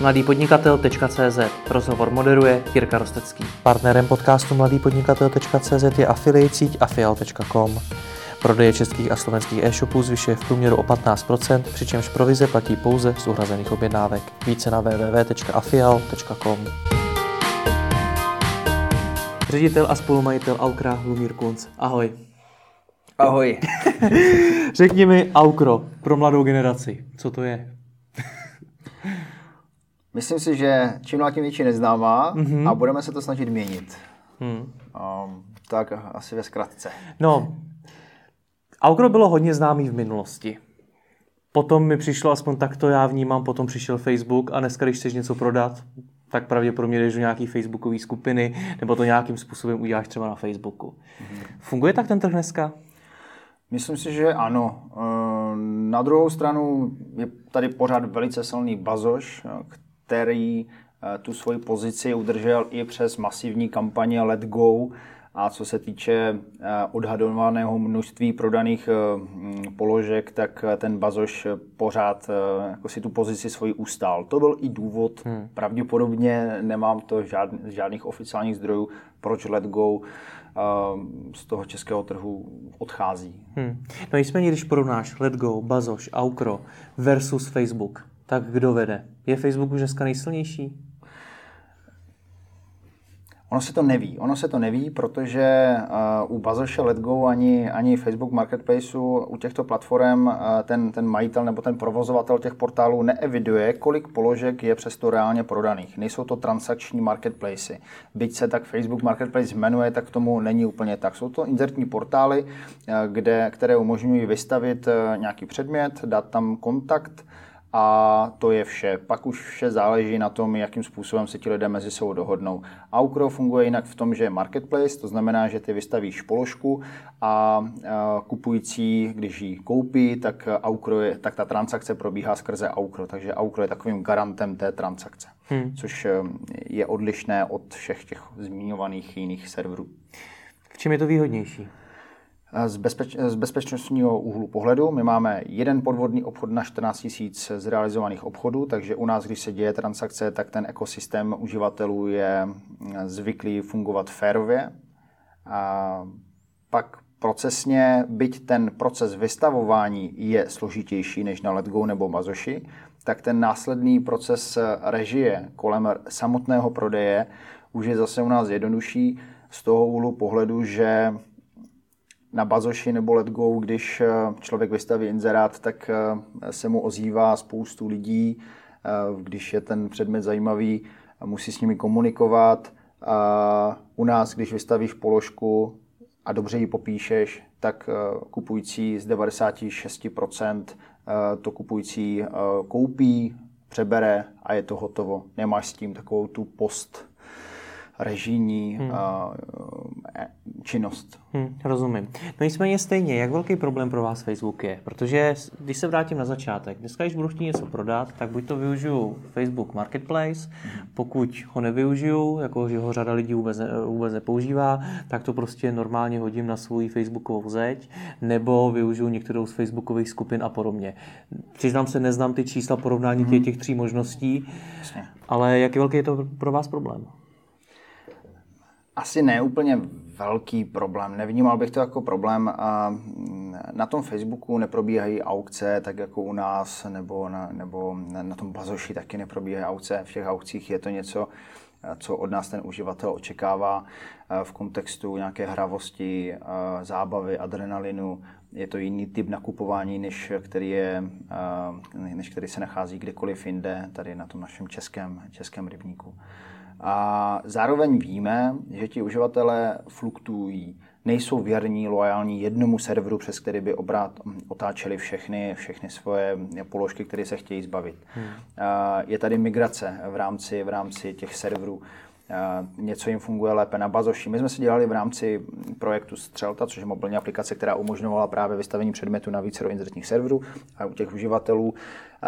mladýpodnikatel.cz Rozhovor moderuje Jirka Rostecký. Partnerem podcastu mladýpodnikatel.cz je affiliate síť afial.com. Prodeje českých a slovenských e-shopů zvyšuje v průměru o 15%, přičemž provize platí pouze z uhrazených objednávek. Více na www.afial.com. Ředitel a spolumajitel Aukra Lumír Kunc. Ahoj. Ahoj. Řekni mi Aukro pro mladou generaci. Co to je? Myslím si, že čím dál tím větší neznámá mm-hmm. a budeme se to snažit měnit. Hmm. Um, tak asi ve zkratce. No, Aukro bylo hodně známý v minulosti. Potom mi přišlo, aspoň tak to já vnímám, potom přišel Facebook a dneska, když chceš něco prodat, tak pravděpodobně jdeš do nějaké facebookové skupiny, nebo to nějakým způsobem uděláš třeba na Facebooku. Mm-hmm. Funguje tak ten trh dneska? Myslím si, že ano. Ehm, na druhou stranu je tady pořád velice silný bazoš, který eh, tu svoji pozici udržel i přes masivní kampaně Let Go, a co se týče eh, odhadovaného množství prodaných eh, položek, tak ten Bazoš pořád jako si tu pozici svoji ustál. To byl i důvod, hmm. pravděpodobně nemám to žádný, žádných oficiálních zdrojů, proč Let Go z toho českého trhu odchází. Hmm. No nicméně, když porovnáš Let Go, Bazoš, Aukro versus Facebook, tak kdo vede? Je Facebook už dneska nejsilnější? Ono se to neví. Ono se to neví, protože uh, u Bazoše, Letgo ani, ani Facebook Marketplaceu u těchto platform uh, ten, ten majitel nebo ten provozovatel těch portálů neeviduje, kolik položek je přesto reálně prodaných. Nejsou to transakční marketplace. Byť se tak Facebook Marketplace jmenuje, tak tomu není úplně tak. Jsou to inzertní portály, uh, kde, které umožňují vystavit uh, nějaký předmět, dát tam kontakt, a to je vše. Pak už vše záleží na tom, jakým způsobem se ti lidé mezi sebou dohodnou. Aukro funguje jinak v tom, že je marketplace, to znamená, že ty vystavíš položku a kupující, když ji koupí, tak, Aukro je, tak ta transakce probíhá skrze Aukro, takže Aukro je takovým garantem té transakce, hmm. což e, je odlišné od všech těch zmiňovaných jiných serverů. V čem je to výhodnější? Z, bezpeč, z bezpečnostního úhlu pohledu my máme jeden podvodný obchod na 14 000 zrealizovaných obchodů, takže u nás, když se děje transakce, tak ten ekosystém uživatelů je zvyklý fungovat férově. A pak procesně, byť ten proces vystavování je složitější než na Letgo nebo Bazoši, tak ten následný proces režie kolem samotného prodeje už je zase u nás jednodušší z toho úhlu pohledu, že na Bazoši nebo Letgo, když eh, člověk vystaví inzerát, tak eh, se mu ozývá spoustu lidí, eh, když je ten předmět zajímavý, musí s nimi komunikovat. U nás, když vystavíš položku a dobře ji popíšeš, tak kupující z 96% to kupující koupí, přebere a je to hotovo. Nemáš s tím takovou tu post režijní hmm. Činnost. Hmm, rozumím. No nicméně stejně, jak velký problém pro vás Facebook je? Protože když se vrátím na začátek, dneska, když budu chtít něco prodat, tak buď to využiju Facebook Marketplace, hmm. pokud ho nevyužiju, jako že ho řada lidí vůbec, ne, vůbec nepoužívá, tak to prostě normálně hodím na svou Facebookovou zeď, nebo využiju některou z Facebookových skupin a podobně. Přiznám se, neznám ty čísla porovnání hmm. těch, těch tří možností, Jasně. ale jak velký je to pro vás problém? Asi ne úplně velký problém. Nevnímal bych to jako problém. Na tom Facebooku neprobíhají aukce, tak jako u nás, nebo na, nebo na tom Bazoši taky neprobíhají aukce. V těch aukcích je to něco, co od nás ten uživatel očekává v kontextu nějaké hravosti, zábavy, adrenalinu. Je to jiný typ nakupování, než který, je, než který se nachází kdekoliv jinde, tady na tom našem českém, českém rybníku. A zároveň víme, že ti uživatelé fluktuují, nejsou věrní, loajální jednomu serveru, přes který by obrát otáčeli všechny, všechny svoje položky, které se chtějí zbavit. Hmm. Je tady migrace v rámci, v rámci těch serverů. Něco jim funguje lépe na bazoši. My jsme si dělali v rámci projektu Střelta, což je mobilní aplikace, která umožňovala právě vystavení předmětu na více inzertních serverů a u těch uživatelů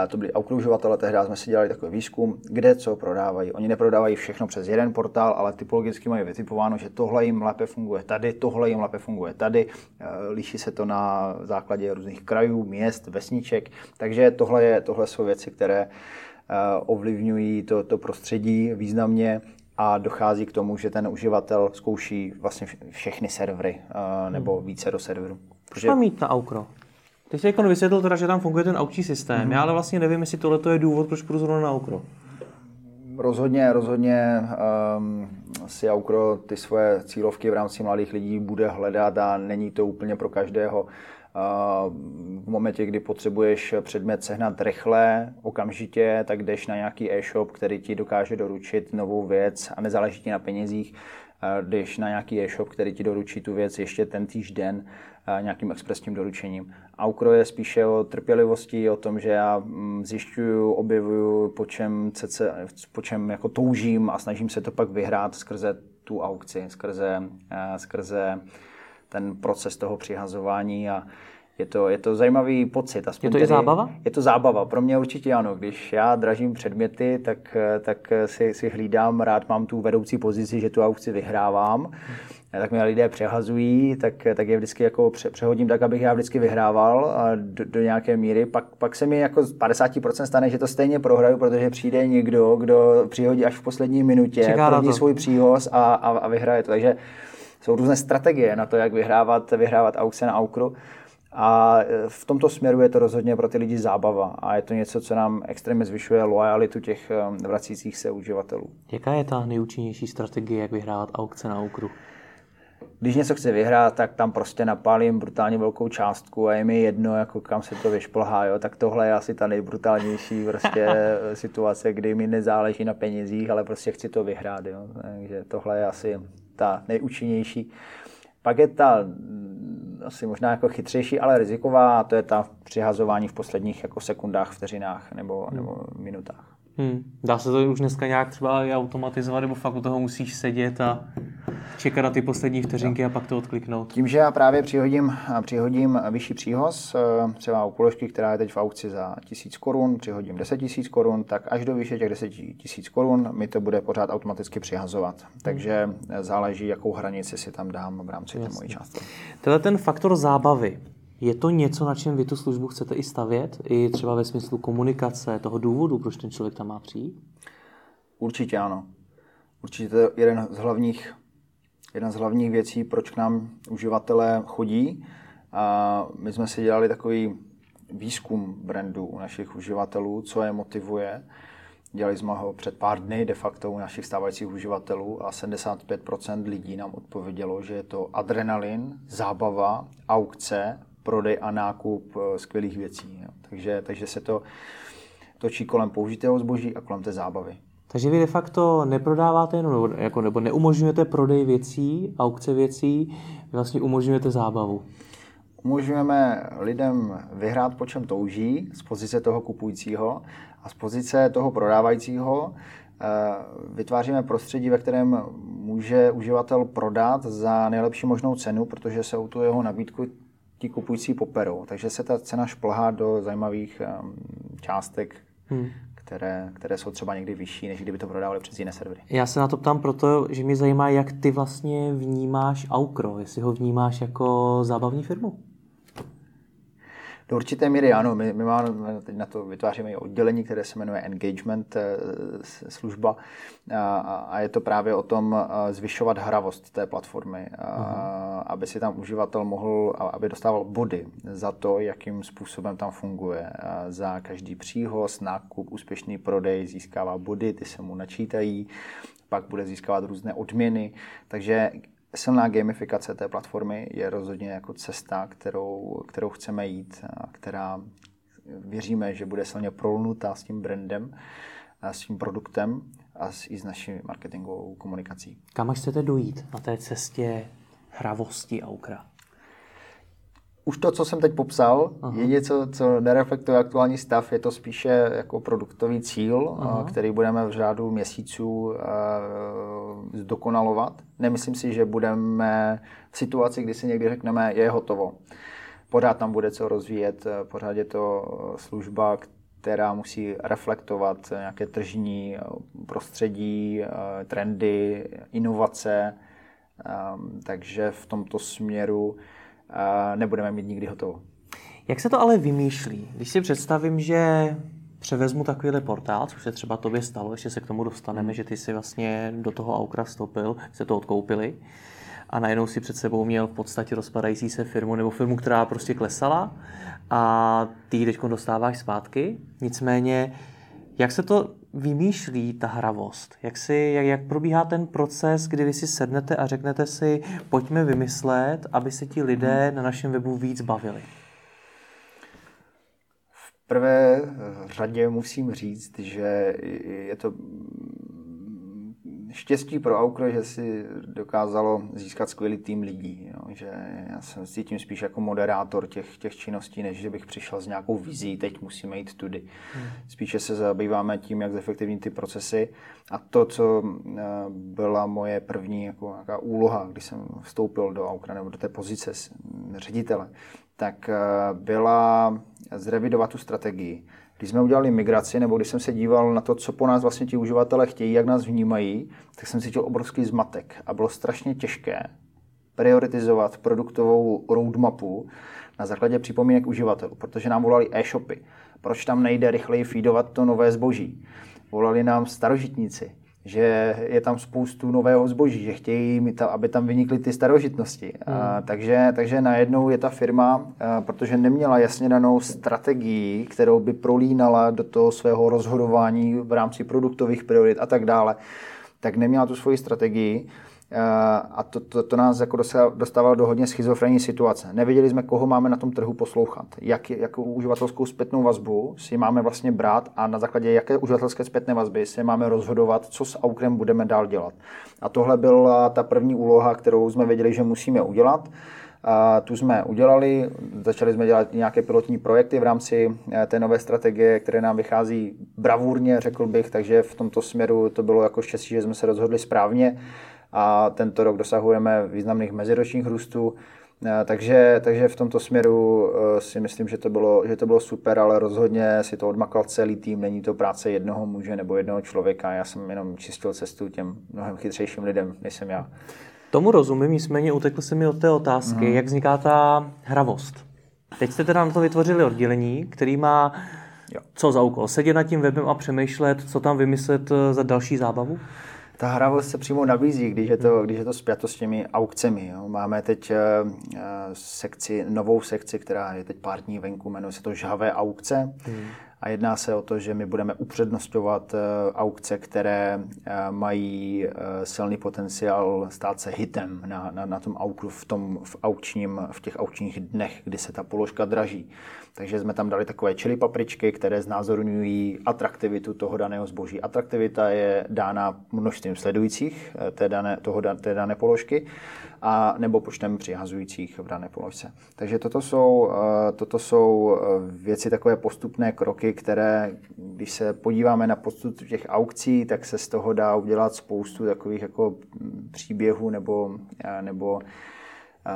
to byli uživatelé, tehdy jsme si dělali takový výzkum, kde co prodávají. Oni neprodávají všechno přes jeden portál, ale typologicky mají vytipováno, že tohle jim lépe funguje tady, tohle jim lépe funguje tady. Liší se to na základě různých krajů, měst, vesniček. Takže tohle, je, tohle jsou věci, které ovlivňují to, to prostředí významně a dochází k tomu, že ten uživatel zkouší vlastně všechny servery nebo hmm. více do serverů. Proč mám mít na Aukro? Ty jsi jako vysvětlil teda, že tam funguje ten aukční systém. Mm-hmm. Já ale vlastně nevím, jestli tohle je důvod, proč půjdu zrovna na Aukro. Rozhodně, rozhodně um, si Aukro ty svoje cílovky v rámci mladých lidí bude hledat a není to úplně pro každého. Uh, v momentě, kdy potřebuješ předmět sehnat rychle, okamžitě, tak jdeš na nějaký e-shop, který ti dokáže doručit novou věc a nezáleží ti na penězích. Uh, jdeš na nějaký e-shop, který ti doručí tu věc ještě ten týž den nějakým expresním doručením. Aukro je spíše o trpělivosti, o tom, že já mm, zjišťuju, objevuju, po čem, cece, po čem jako toužím a snažím se to pak vyhrát skrze tu aukci, skrze, skrze ten proces toho přihazování a je to, je to zajímavý pocit. Aspoň je to tedy, i zábava? Je to zábava. Pro mě určitě ano. Když já dražím předměty, tak, tak si, si hlídám, rád mám tu vedoucí pozici, že tu aukci vyhrávám. Hmm tak mě lidé přehazují, tak, tak je vždycky jako pře, přehodím tak, abych já vždycky vyhrával do, do nějaké míry. Pak, pak se mi jako z 50% stane, že to stejně prohraju, protože přijde někdo, kdo přihodí až v poslední minutě, prohodí svůj příhoz a, a, a vyhraje to. Takže jsou různé strategie na to, jak vyhrávat, vyhrávat aukce na aukru. A v tomto směru je to rozhodně pro ty lidi zábava a je to něco, co nám extrémně zvyšuje loajalitu těch vracících se uživatelů. Jaká je ta nejúčinnější strategie, jak vyhrávat aukce na aukru? když něco chci vyhrát, tak tam prostě napálím brutálně velkou částku a je mi jedno, jako kam se to vyšplhá, jo? tak tohle je asi ta nejbrutálnější prostě situace, kdy mi nezáleží na penězích, ale prostě chci to vyhrát, jo? takže tohle je asi ta nejúčinnější. Pak je ta mm, asi možná jako chytřejší, ale riziková, a to je ta přihazování v posledních jako sekundách, vteřinách nebo, hmm. nebo minutách. Hmm. Dá se to už dneska nějak třeba i automatizovat, nebo fakt u toho musíš sedět a čekat na ty poslední vteřinky a pak to odkliknout? Tím, že já právě přihodím, přihodím vyšší příhoz, eh, třeba u položky, která je teď v aukci za 1000 korun, přihodím 10 000 korun, tak až do výše těch 10 000 korun mi to bude pořád automaticky přihazovat. Takže záleží, jakou hranici si tam dám v rámci té mojí části. Tenhle ten faktor zábavy, je to něco, na čem vy tu službu chcete i stavět? I třeba ve smyslu komunikace, toho důvodu, proč ten člověk tam má přijít? Určitě ano. Určitě to je jeden z hlavních, jedna z hlavních věcí, proč k nám uživatelé chodí. A my jsme si dělali takový výzkum brandu u našich uživatelů, co je motivuje. Dělali jsme ho před pár dny de facto u našich stávajících uživatelů a 75% lidí nám odpovědělo, že je to adrenalin, zábava, aukce prodej a nákup eh, skvělých věcí. Jo. Takže, takže se to točí kolem použitého zboží a kolem té zábavy. Takže vy de facto neprodáváte jenom, nebo, jako, nebo neumožňujete prodej věcí, aukce věcí, vlastně umožňujete zábavu. Umožňujeme lidem vyhrát, po čem touží, z pozice toho kupujícího a z pozice toho prodávajícího eh, vytváříme prostředí, ve kterém může uživatel prodat za nejlepší možnou cenu, protože se o tu jeho nabídku ti kupující poperou. Takže se ta cena šplhá do zajímavých um, částek, hmm. které, které jsou třeba někdy vyšší, než kdyby to prodávali přes jiné servery. Já se na to ptám proto, že mě zajímá, jak ty vlastně vnímáš Aukro, jestli ho vnímáš jako zábavní firmu. Do určité míry ano, my, my máme, teď na to vytváříme i oddělení, které se jmenuje Engagement eh, služba a, a je to právě o tom eh, zvyšovat hravost té platformy, uh-huh. aby si tam uživatel mohl, aby dostával body za to, jakým způsobem tam funguje. Za každý příhoz, nákup, úspěšný prodej získává body, ty se mu načítají, pak bude získávat různé odměny, takže silná gamifikace té platformy je rozhodně jako cesta, kterou, kterou chceme jít, a která věříme, že bude silně prolnutá s tím brandem, a s tím produktem a s, i s naší marketingovou komunikací. Kam chcete dojít na té cestě hravosti Aukra? Už to, co jsem teď popsal, Aha. je něco, co nereflektuje aktuální stav, je to spíše jako produktový cíl, Aha. který budeme v řádu měsíců uh, zdokonalovat. Nemyslím si, že budeme v situaci, kdy si někdy řekneme, je hotovo. Pořád tam bude co rozvíjet, pořád je to služba, která musí reflektovat nějaké tržní prostředí, trendy, inovace. Takže v tomto směru nebudeme mít nikdy hotovo. Jak se to ale vymýšlí? Když si představím, že převezmu takovýhle portál, což se třeba tobě stalo, ještě se k tomu dostaneme, že ty si vlastně do toho Aukra vstoupil, se to odkoupili a najednou si před sebou měl v podstatě rozpadající se firmu nebo firmu, která prostě klesala a ty ji teď dostáváš zpátky. Nicméně, jak se to vymýšlí ta hravost? Jak, si, jak, jak probíhá ten proces, kdy vy si sednete a řeknete si, pojďme vymyslet, aby se ti lidé na našem webu víc bavili? V prvé řadě musím říct, že je to štěstí pro Aukro, že si dokázalo získat skvělý tým lidí. Jo. Že já jsem cítím spíš jako moderátor těch, těch činností, než že bych přišel s nějakou vizí, teď musíme jít tudy. Hmm. Spíše se zabýváme tím, jak zefektivnit ty procesy. A to, co eh, byla moje první jako nějaká úloha, když jsem vstoupil do Aukra nebo do té pozice ředitele, tak eh, byla zrevidovat tu strategii když jsme udělali migraci, nebo když jsem se díval na to, co po nás vlastně ti uživatelé chtějí, jak nás vnímají, tak jsem cítil obrovský zmatek a bylo strašně těžké prioritizovat produktovou roadmapu na základě připomínek uživatelů, protože nám volali e-shopy. Proč tam nejde rychleji feedovat to nové zboží? Volali nám starožitníci že je tam spoustu nového zboží, že chtějí, aby tam vynikly ty starožitnosti. Hmm. A, takže, takže najednou je ta firma, a, protože neměla jasně danou strategii, kterou by prolínala do toho svého rozhodování v rámci produktových priorit a tak dále, tak neměla tu svoji strategii a to, to, to nás jako dostávalo do hodně schizofrenní situace. Nevěděli jsme, koho máme na tom trhu poslouchat, jak, jakou uživatelskou zpětnou vazbu si máme vlastně brát a na základě jaké uživatelské zpětné vazby si máme rozhodovat, co s Aukrem budeme dál dělat. A tohle byla ta první úloha, kterou jsme věděli, že musíme udělat. A tu jsme udělali, začali jsme dělat nějaké pilotní projekty v rámci eh, té nové strategie, které nám vychází bravurně, řekl bych, takže v tomto směru to bylo jako štěstí, že jsme se rozhodli správně a tento rok dosahujeme významných meziročních růstů. Eh, takže, takže v tomto směru eh, si myslím, že to, bylo, že to bylo super, ale rozhodně si to odmakal celý tým. Není to práce jednoho muže nebo jednoho člověka. Já jsem jenom čistil cestu těm mnohem chytřejším lidem, než jsem já. Tomu rozumím, nicméně utekl se mi od té otázky, mm. jak vzniká ta hravost. Teď jste teda na to vytvořili oddělení, který má jo. co za úkol? Sedět nad tím webem a přemýšlet, co tam vymyslet eh, za další zábavu? Ta hra se přímo nabízí, když je to, když je to spjato s těmi aukcemi. Jo. Máme teď uh, sekci, novou sekci, která je teď pár dní venku, jmenuje se to Žhavé aukce. Hmm. A jedná se o to, že my budeme upřednostňovat uh, aukce, které uh, mají uh, silný potenciál stát se hitem na, na, na tom aukru v, tom, v, aukčním, v těch aukčních dnech, kdy se ta položka draží. Takže jsme tam dali takové čili papričky, které znázorňují atraktivitu toho daného zboží. Atraktivita je dána množstvím sledujících eh, té dané, toho, té dané položky a nebo počtem přihazujících v dané položce. Takže toto jsou, eh, toto jsou eh, věci, takové postupné kroky, které, když se podíváme na postup těch aukcí, tak se z toho dá udělat spoustu takových jako mm, příběhů nebo, nebo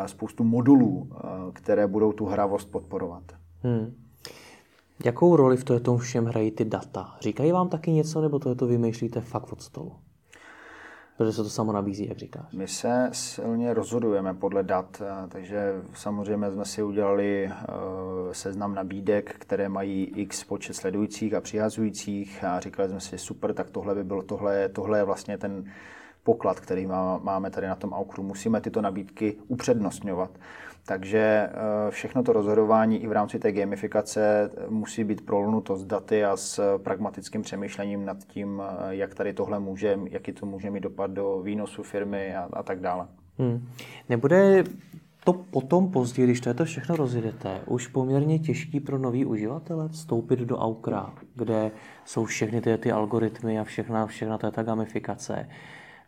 spoustu modulů, které budou tu hravost podporovat. Hmm. Jakou roli v tom všem hrají ty data? Říkají vám taky něco, nebo to, je to vymýšlíte fakt od stolu? Protože se to samo nabízí, jak říkáš. My se silně rozhodujeme podle dat, eh, takže samozřejmě jsme si udělali eh, seznam nabídek, které mají x počet sledujících a přihazujících a říkali jsme si, super, tak tohle by bylo, tohle, tohle je vlastně ten poklad, který máme tady na tom aukru. Musíme tyto nabídky upřednostňovat. Takže eh, všechno to rozhodování i v rámci té gamifikace eh, musí být prolnuto s daty a s pragmatickým přemýšlením nad tím, eh, jak tady tohle může, jaký to může mít dopad do výnosu firmy a, a tak dále. Hmm. Nebude to potom později, když to všechno rozjedete, už poměrně těžký pro nový uživatele vstoupit do Aukra, kde jsou všechny ty, ty algoritmy a všechna, všechna ta gamifikace.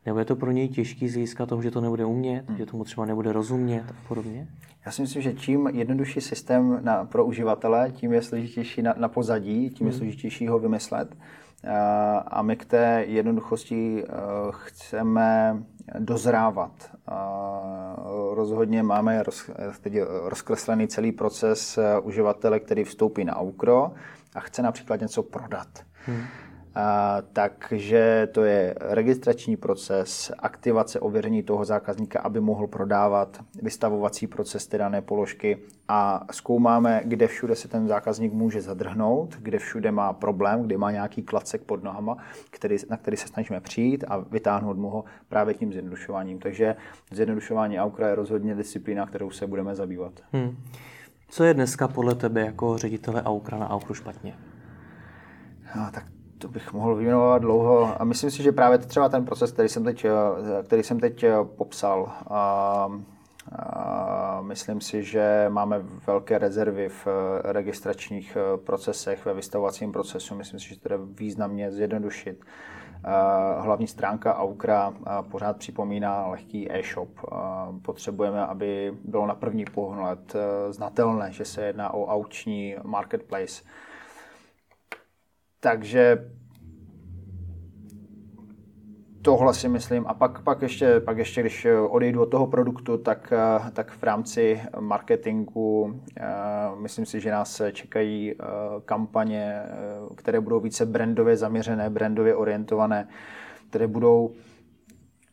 Nebo je to pro něj těžký z hlediska toho, že to nebude umět, hmm. že tomu třeba nebude rozumět a podobně? Já si myslím, že čím jednodušší systém na, pro uživatele, tím je složitější na, na pozadí, tím hmm. je složitější ho vymyslet. A my k té jednoduchosti chceme dozrávat. Rozhodně máme roz, teď rozkreslený celý proces uživatele, který vstoupí na Aukro a chce například něco prodat. Hmm takže to je registrační proces, aktivace, ověření toho zákazníka, aby mohl prodávat, vystavovací proces té dané položky a zkoumáme, kde všude se ten zákazník může zadrhnout, kde všude má problém, kde má nějaký klacek pod nohama, který, na který se snažíme přijít a vytáhnout mu ho právě tím zjednodušováním. Takže zjednodušování AUKRA je rozhodně disciplína, kterou se budeme zabývat. Hmm. Co je dneska podle tebe jako ředitele AUKRA na AUKRu špatně? No, tak to bych mohl vyjmenovat dlouho. A myslím si, že právě třeba ten proces, který jsem teď, který jsem teď popsal, a, a myslím si, že máme velké rezervy v registračních procesech, ve vystavovacím procesu. Myslím si, že to je významně zjednodušit. Hlavní stránka Aukra pořád připomíná lehký e-shop. Potřebujeme, aby bylo na první pohled znatelné, že se jedná o auční marketplace takže tohle si myslím. A pak, pak, ještě, pak ještě, když odejdu od toho produktu, tak, tak v rámci marketingu eh, myslím si, že nás čekají eh, kampaně, eh, které budou více brandově zaměřené, brandově orientované, které budou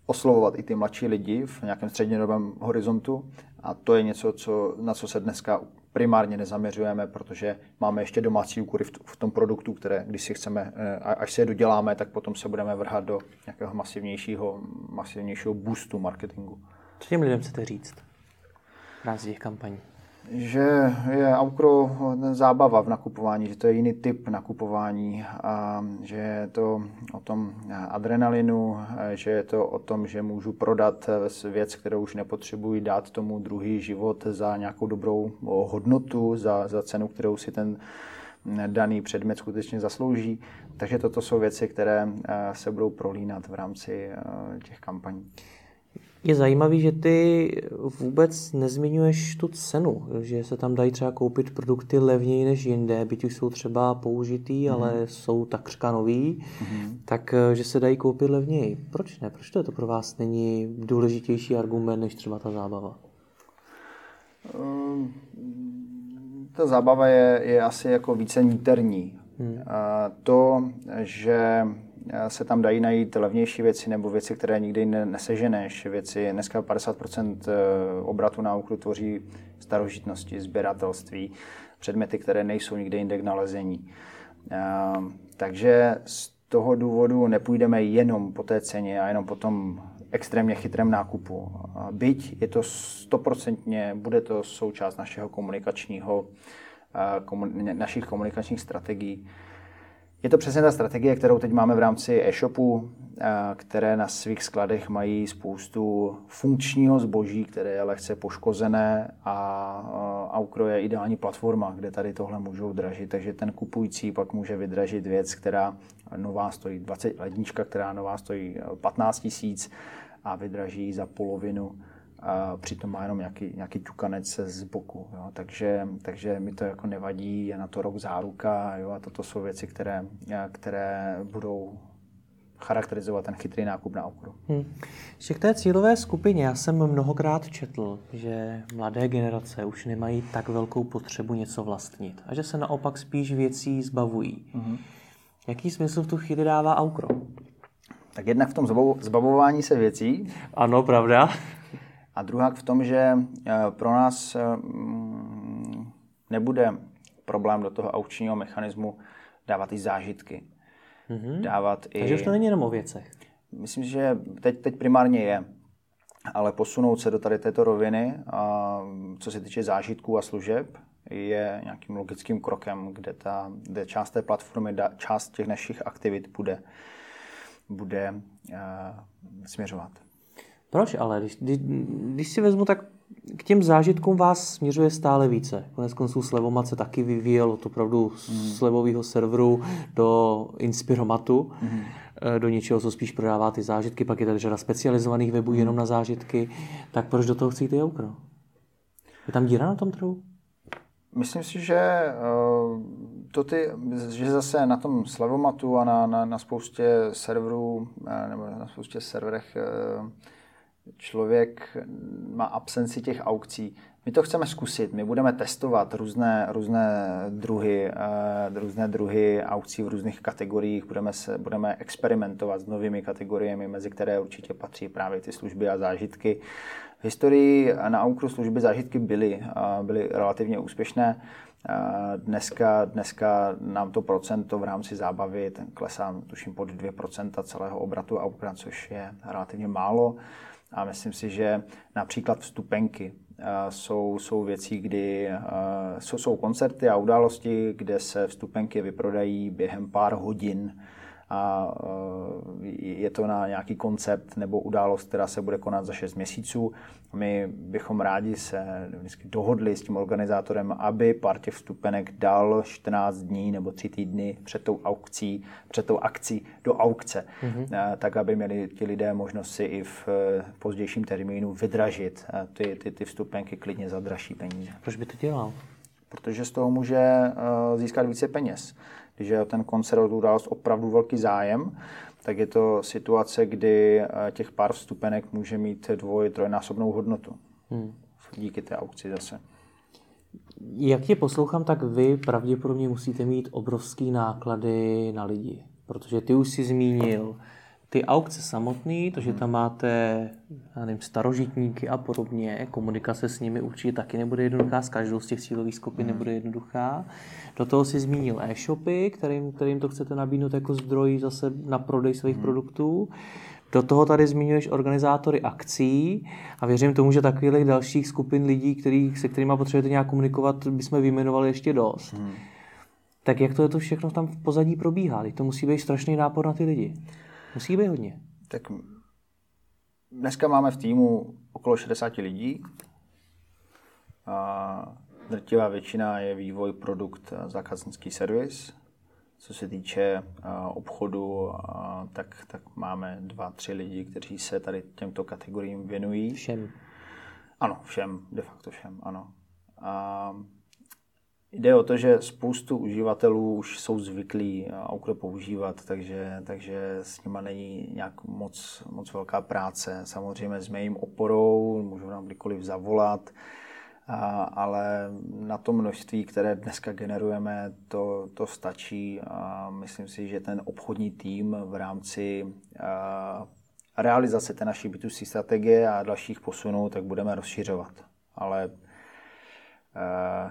oslovovat i ty mladší lidi v nějakém střednědobém horizontu. A to je něco, co, na co se dneska primárně nezaměřujeme, protože máme ještě domácí úkory v tom produktu, které když si chceme, eh, až se je doděláme, tak potom se budeme vrhat do nějakého masivnějšího, masivnějšího boostu marketingu. Co těm lidem chcete říct v rámci těch kampaní? Že je Aukro zábava v nakupování, že to je jiný typ nakupování, a že je to o tom adrenalinu, že je to o tom, že můžu prodat věc, kterou už nepotřebuji, dát tomu druhý život za nějakou dobrou hodnotu, za, za cenu, kterou si ten daný předmět skutečně zaslouží. Takže toto jsou věci, které se budou prolínat v rámci těch kampaní. Je zajímavý, že ty vůbec nezmiňuješ tu cenu, že se tam dají třeba koupit produkty levněji než jinde, byť už jsou třeba použitý, mm. ale jsou takřka nový, mm. tak eh, že se dají koupit levněji. Proč ne? Proč to, to pro vás není důležitější argument než třeba ta zábava? Um, ta zábava je, je asi jako více níterní. Hmm. To, že se tam dají najít levnější věci nebo věci, které nikdy neseženeš. Věci, dneska 50% eh, obratu na úkru tvoří starožitnosti, sběratelství, předměty, které nejsou nikde jinde k nalezení. Takže z toho důvodu nepůjdeme jenom po té ceně a jenom po tom extrémně chytrém nákupu. Byť je to stoprocentně, bude to součást našeho komunikačního, našich komunikačních strategií, je to přesně ta strategie, kterou teď máme v rámci e-shopu, eh, které na svých skladech mají spoustu funkčního zboží, které je lehce poškozené a eh, Aukro je ideální platforma, kde tady tohle můžou dražit, takže ten kupující pak může vydražit věc, která nová stojí 20, lednička, která nová stojí 15 eh, tisíc a vydraží za polovinu a přitom má jenom nějaký, nějaký ťukanec z boku. Jo. Takže, takže mi to jako nevadí, je na to rok záruka jo, a toto jsou věci, které, které budou charakterizovat ten chytrý nákup na okru. Hmm. Ještě k té cílové skupině. Já jsem mnohokrát četl, že mladé generace už nemají tak velkou potřebu něco vlastnit a že se naopak spíš věcí zbavují. Hmm. Jaký smysl v tu chvíli dává Aukro? Tak jednak v tom zbavování se věcí. Ano, pravda. A druhá v tom, že eh, pro nás eh, mm, nebude problém do toho aukčního mechanismu dávat i zážitky. Mm-hmm. Dávat i... Takže už to není jenom o věcech. Myslím, že teď, teď primárně je. Ale posunout se do tady této roviny, a co se týče zážitků a služeb, je nějakým logickým krokem, kde, ta, kde část té platformy, část těch našich aktivit bude, bude uh, směřovat. Proč ale? Když, když, když si vezmu, tak k těm zážitkům vás směřuje stále více. Konec konců Slevomat se taky vyvíjel od opravdu mm. slevového serveru do Inspiromatu, mm. do něčeho, co spíš prodává ty zážitky, pak je tady řada specializovaných webů mm. jenom na zážitky. Tak proč do toho chcete Joukro? Je tam díra na tom trhu? Myslím si, že eh, to ty, že zase na tom Slevomatu a na, na, na spoustě serverů, eh, nebo na spoustě serverech člověk má absenci těch aukcí, My to chceme zkusit. My budeme testovat různé, různé, druhy, uh, různé druhy aukcí v různých kategoriích. Budeme, se, budeme experimentovat s novými kategoriemi, mezi které určitě patří právě ty služby a zážitky. V historii na Aukru služby zážitky byly, uh, byly relativně úspěšné. Dneska, dneska nám to procento v rámci zábavy ten klesá, tuším, pod 2% celého obratu Aukra, což je relativně málo. A myslím si, že například vstupenky jsou, jsou věci, kdy jsou, jsou koncerty a události, kde se vstupenky vyprodají během pár hodin a eh, je to na nějaký koncept nebo událost, která se bude konat za 6 měsíců. My bychom rádi se vždycky dohodli s tím organizátorem, aby pár těch vstupenek dal 14 dní nebo 3 týdny před tou aukcí, před tou akcí do aukce, mm-hmm. tak aby měli ti lidé možnost si i v eh, pozdějším termínu vydražit ty, ty, ty vstupenky klidně za dražší peníze. Proč by to dělal? Protože z toho může získat více peněz když je ten koncert událost opravdu velký zájem, tak je to situace, kdy eh, těch pár vstupenek může mít dvoj, trojnásobnou hodnotu. Hmm. Díky té aukci zase. Jak tě poslouchám, tak vy pravděpodobně musíte mít obrovský náklady na lidi. Protože ty už si zmínil ty aukce samotné, to, že tam máte já nevím, starožitníky a podobně, komunikace s nimi určitě taky nebude jednoduchá, s každou z těch cílových skupin hmm. nebude jednoduchá. Do toho si zmínil e-shopy, kterým, kterým to chcete nabídnout jako zdroj zase na prodej svých hmm. produktů. Do toho tady zmiňuješ organizátory akcí a věřím tomu, že takových dalších skupin lidí, který, se kterými potřebujete nějak komunikovat, bychom vyjmenovali ještě dost. Hmm. Tak jak to je to všechno tam v pozadí probíhá? to musí být strašný nápor na ty lidi. Musí být hodně. Tak dneska máme v týmu okolo 60 lidí. A drtivá většina je vývoj, produkt, zákaznický servis. Co se týče obchodu, tak, tak máme dva, tři lidi, kteří se tady těmto kategoriím věnují. Všem. Ano, všem, de facto všem, ano. A Jde o to, že spoustu uživatelů už jsou zvyklí Aukro používat, takže, takže s nima není nějak moc, moc velká práce. Samozřejmě s mým oporou, můžu nám kdykoliv zavolat, a, ale na to množství, které dneska generujeme, to, to stačí a myslím si, že ten obchodní tým v rámci a, realizace té naší B2C strategie a dalších posunů, tak budeme rozšiřovat. Ale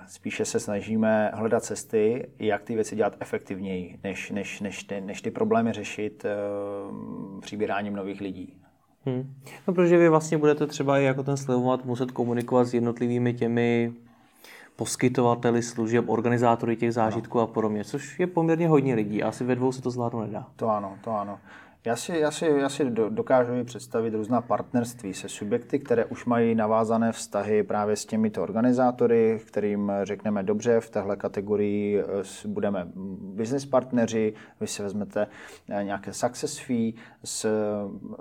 spíše se snažíme hledat cesty, jak ty věci dělat efektivněji, než, než, než, ty, než ty problémy řešit uh, přibíráním nových lidí. Hmm. No, protože vy vlastně budete třeba i jako ten slevomat muset komunikovat s jednotlivými těmi poskytovateli služeb, organizátory těch zážitků no. a podobně, což je poměrně hodně lidí. Asi ve dvou se to zvládnout nedá. To ano, to ano. Já si, já si, já si dokážu představit různá partnerství se subjekty, které už mají navázané vztahy právě s těmito organizátory, kterým řekneme dobře, v téhle kategorii eh, budeme business partneři, vy si vezmete eh, nějaké success fee z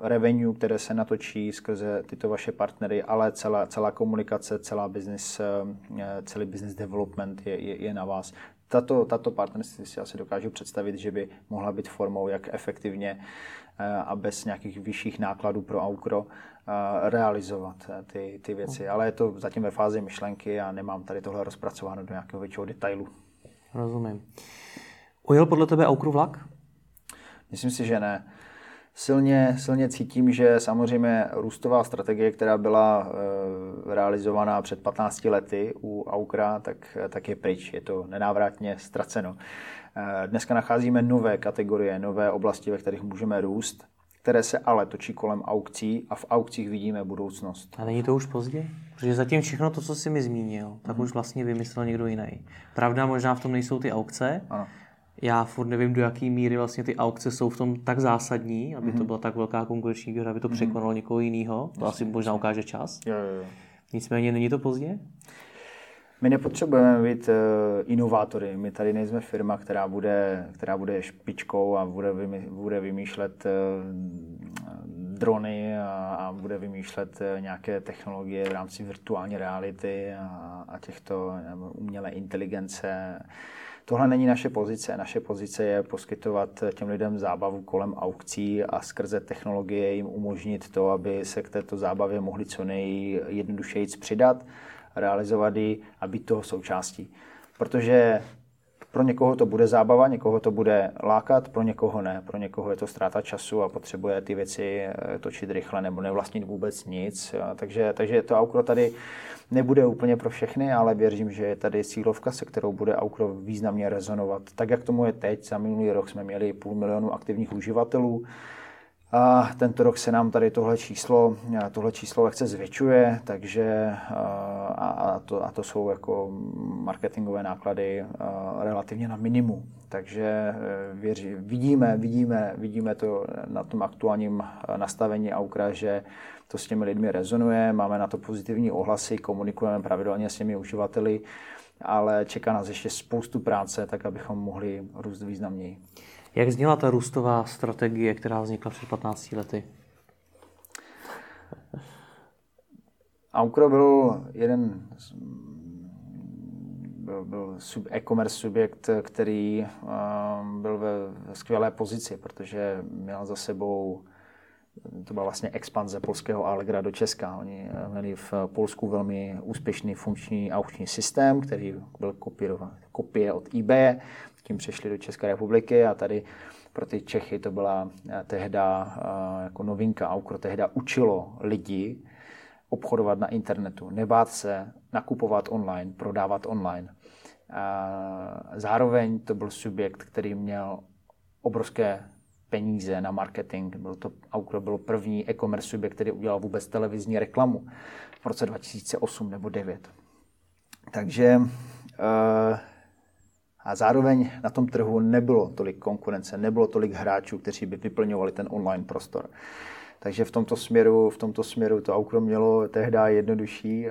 revenue, které se natočí skrze tyto vaše partnery, ale celá, celá komunikace, celá business, eh, celý business development je, je, je na vás tato, tato partnerství si asi dokážu představit, že by mohla být formou, jak efektivně eh, a bez nějakých vyšších nákladů pro Aukro eh, realizovat eh, ty, ty věci. Ale je to zatím ve fázi myšlenky a nemám tady tohle rozpracováno do nějakého většího detailu. Rozumím. Ujel podle tebe Aukru vlak? Myslím si, že ne silně, silně cítím, že samozřejmě růstová strategie, která byla e, realizovaná před 15 lety u Aukra, tak, tak je pryč. Je to nenávratně ztraceno. E, dneska nacházíme nové kategorie, nové oblasti, ve kterých můžeme růst, které se ale točí kolem aukcí a v aukcích vidíme budoucnost. A není to už pozdě? Protože zatím všechno to, co jsi mi zmínil, tak mm. už vlastně vymyslel někdo jiný. Pravda, možná v tom nejsou ty aukce, ano já furt nevím, do jaké míry vlastně ty aukce jsou v tom tak zásadní, aby mm-hmm. to mhm. byla tak velká konkurenční výhoda, aby to mm-hmm. překonalo někoho jiného. To asi možná ukáže čas. Jo, jo, jo. Nicméně není to pozdě? My nepotřebujeme být uh, inovátory. My tady nejsme firma, která bude, která bude špičkou a bude, vymy, bude vymýšlet uh, drony a, a bude vymýšlet uh, nějaké technologie v rámci virtuální reality a, a těchto umělé inteligence. Tohle není naše pozice. Naše pozice je poskytovat těm lidem zábavu kolem aukcí a skrze technologie jim umožnit to, aby se k této zábavě mohli co nejjednodušeji přidat realizovat ji a být toho součástí. Protože pro někoho to bude zábava, někoho to bude lákat, pro někoho ne. Pro někoho je to ztráta času a potřebuje ty věci eh, točit rychle nebo nevlastnit vůbec nic. Takže, takže to aukro tady nebude úplně pro všechny, ale věřím, že je tady cílovka, se kterou bude aukro významně rezonovat. Tak, jak tomu je teď, za minulý rok jsme měli půl milionu aktivních uživatelů, a tento rok se nám tady tohle číslo, tohle číslo lehce zvětšuje, takže a, a, to, a to jsou jako marketingové náklady relativně na minimum. Takže věří, vidíme, vidíme, vidíme to na tom aktuálním nastavení Aukra, že to s těmi lidmi rezonuje, máme na to pozitivní ohlasy, komunikujeme pravidelně s těmi uživateli, ale čeká nás ještě spoustu práce, tak abychom mohli růst významněji. Jak zněla ta růstová strategie, která vznikla před 15 lety? Aukro byl jeden byl, byl sub, e-commerce subjekt, který um, byl ve, ve skvělé pozici, protože měl za sebou to byla vlastně expanze polského Allegra do Česka. Oni měli v Polsku velmi úspěšný funkční aukční systém, který byl kopírovat, kopie od eBay, tím přešli do České republiky a tady pro ty Čechy to byla eh, tehda eh, jako novinka. Aukro tehda učilo lidi obchodovat na internetu, nebát se, nakupovat online, prodávat online. Zároveň to byl subjekt, který měl obrovské peníze na marketing. Byl to, Aukro byl první e-commerce subjekt, který udělal vůbec televizní reklamu v roce 2008 nebo 2009. Takže eh, a zároveň na tom trhu nebylo tolik konkurence, nebylo tolik hráčů, kteří by vyplňovali ten online prostor. Takže v tomto směru, v tomto směru to Aukro mělo tehdy jednodušší,